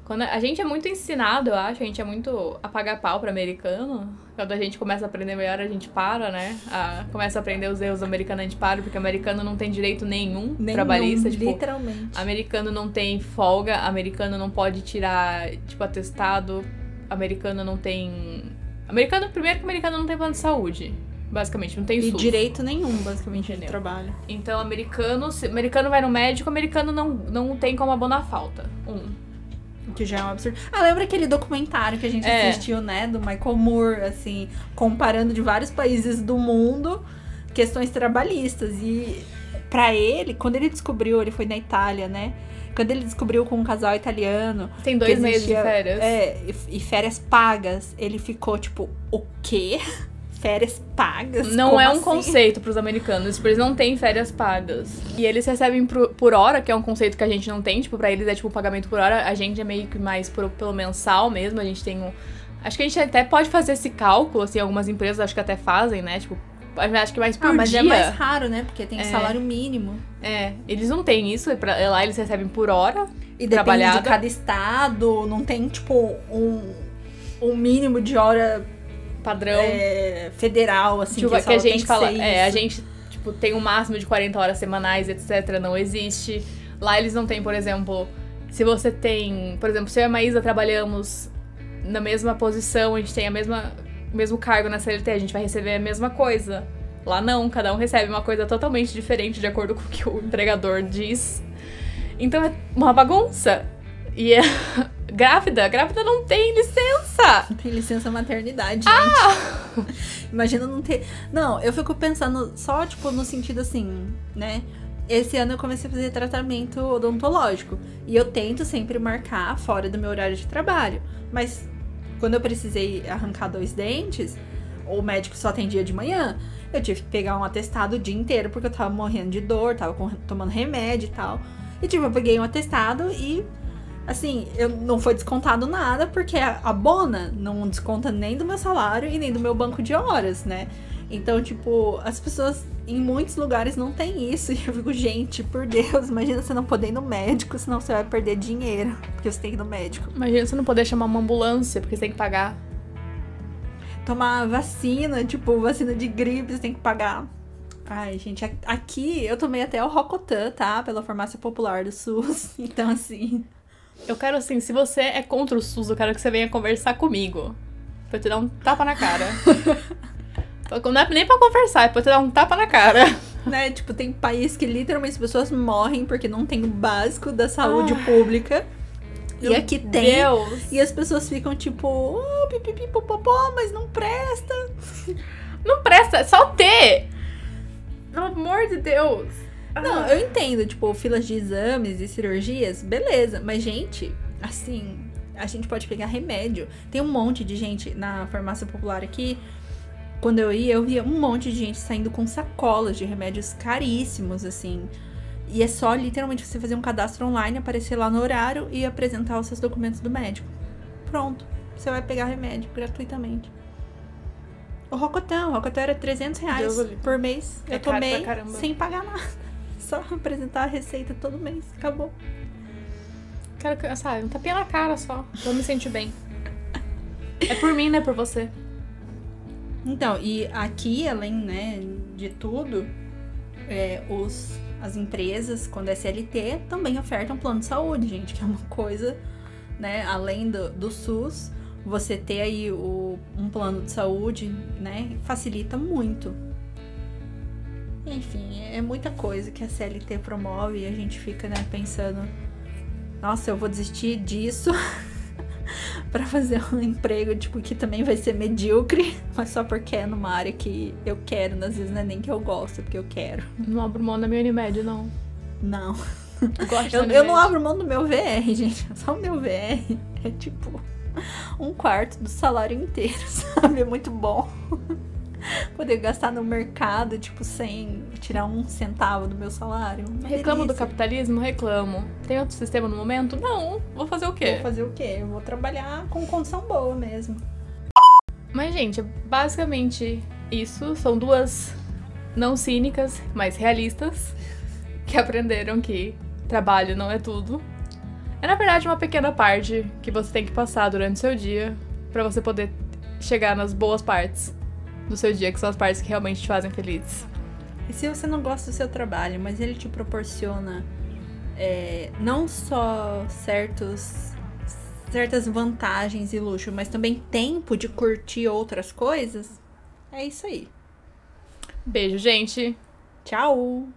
quando a gente é muito ensinado, eu acho, a gente é muito a pagar pau para americano. Quando a gente começa a aprender melhor, a gente para, né? A, começa a aprender os erros americanos, a gente para, porque americano não tem direito nenhum, nenhum trabalhista. Tipo, literalmente. Americano não tem folga, americano não pode tirar, tipo, atestado, americano não tem. Americano, primeiro que americano não tem plano de saúde. Basicamente, não tem e direito nenhum, basicamente, de trabalho. Então, americano, se, americano vai no médico, americano não, não tem como abonar falta. Um. Que já é um absurdo. Ah, lembra aquele documentário que a gente é. assistiu, né? Do Michael Moore, assim, comparando de vários países do mundo questões trabalhistas. E para ele, quando ele descobriu, ele foi na Itália, né? Quando ele descobriu com um casal italiano. Tem dois existia, meses de férias. É, e, e férias pagas, ele ficou tipo, o quê? Férias pagas. Não é um assim? conceito para os americanos, tipo, eles não têm férias pagas. E eles recebem por, por, hora, que é um conceito que a gente não tem, tipo, para eles é tipo um pagamento por hora. A gente é meio que mais por, pelo mensal mesmo, a gente tem um Acho que a gente até pode fazer esse cálculo, assim, algumas empresas acho que até fazem, né? Tipo, acho que mais por ah, mas dia. é mais raro, né? Porque tem é. salário mínimo. É, eles não têm isso, pra, lá eles recebem por hora. E depende de cada estado, não tem, tipo, um, um mínimo de hora padrão é, federal, assim, tipo, que, que a gente fala. É, a gente tipo, tem um máximo de 40 horas semanais, etc. Não existe. Lá eles não têm, por exemplo, se você tem. Por exemplo, se eu e a Maísa trabalhamos na mesma posição, a gente tem a mesma mesmo cargo na CLT, a gente vai receber a mesma coisa. Lá não, cada um recebe uma coisa totalmente diferente de acordo com o que o empregador diz. Então é uma bagunça. E é, grávida, grávida não tem licença. Não tem licença maternidade, ah! gente. Imagina não ter. Não, eu fico pensando só, tipo, no sentido assim, né? Esse ano eu comecei a fazer tratamento odontológico. E eu tento sempre marcar fora do meu horário de trabalho. Mas quando eu precisei arrancar dois dentes, o médico só atendia de manhã, eu tive que pegar um atestado o dia inteiro, porque eu tava morrendo de dor, tava tomando remédio e tal. E tipo, eu peguei um atestado e assim, eu não foi descontado nada, porque a, bona não desconta nem do meu salário e nem do meu banco de horas, né? Então, tipo, as pessoas em muitos lugares não tem isso. E eu fico, gente, por Deus, imagina você não poder ir no médico, senão você vai perder dinheiro, porque você tem que ir no médico. Imagina você não poder chamar uma ambulância, porque você tem que pagar. Tomar vacina, tipo, vacina de gripe, você tem que pagar. Ai, gente, aqui eu tomei até o Rocotan, tá? Pela farmácia popular do SUS. Então, assim. Eu quero assim, se você é contra o SUS, eu quero que você venha conversar comigo. Pra eu te dar um tapa na cara. Não é nem pra conversar, é pra te dar um tapa na cara. Né? Tipo, tem país que literalmente as pessoas morrem porque não tem o básico da saúde ah, pública. E aqui tem. Deus. E as pessoas ficam tipo, oh, pipipi, popopó, mas não presta. Não presta, é só ter. Pelo amor de Deus. Não, eu entendo, tipo, filas de exames e cirurgias, beleza. Mas, gente, assim, a gente pode pegar remédio. Tem um monte de gente na farmácia popular aqui. Quando eu ia, eu via um monte de gente saindo com sacolas de remédios caríssimos, assim. E é só literalmente você fazer um cadastro online, aparecer lá no horário e apresentar os seus documentos do médico. Pronto. Você vai pegar remédio gratuitamente. O Rocotan, o Rocotan era 300 reais por mês. É eu tomei sem pagar nada. Só apresentar a receita todo mês. Acabou. Quero que, sabe, um tapinha na cara só. Vou me sentir bem. É por mim, né? Por você. Então, e aqui, além, né, de tudo, é, os, as empresas, quando é CLT, também ofertam plano de saúde, gente, que é uma coisa, né, além do, do SUS, você ter aí o, um plano de saúde, né, facilita muito. Enfim, é muita coisa que a CLT promove e a gente fica, né, pensando, nossa, eu vou desistir disso para fazer um emprego, tipo, que também vai ser medíocre, mas só porque é numa área que eu quero, às vezes não é nem que eu gosto, é porque eu quero. Não abro mão da minha Unimed, não. Não. Eu, eu, eu não abro mão do meu VR, gente. Só o meu VR é tipo. um quarto do salário inteiro, sabe? É muito bom. Poder gastar no mercado, tipo, sem tirar um centavo do meu salário. Uma Reclamo do delícia. capitalismo? Reclamo. Tem outro sistema no momento? Não. Vou fazer o quê? Vou fazer o quê? Eu vou trabalhar com condição boa mesmo. Mas, gente, é basicamente isso. São duas não cínicas, mas realistas, que aprenderam que trabalho não é tudo. É, na verdade, uma pequena parte que você tem que passar durante o seu dia pra você poder chegar nas boas partes do seu dia, que são as partes que realmente te fazem feliz. E se você não gosta do seu trabalho, mas ele te proporciona é, não só certos, certas vantagens e luxo, mas também tempo de curtir outras coisas, é isso aí. Beijo, gente! Tchau!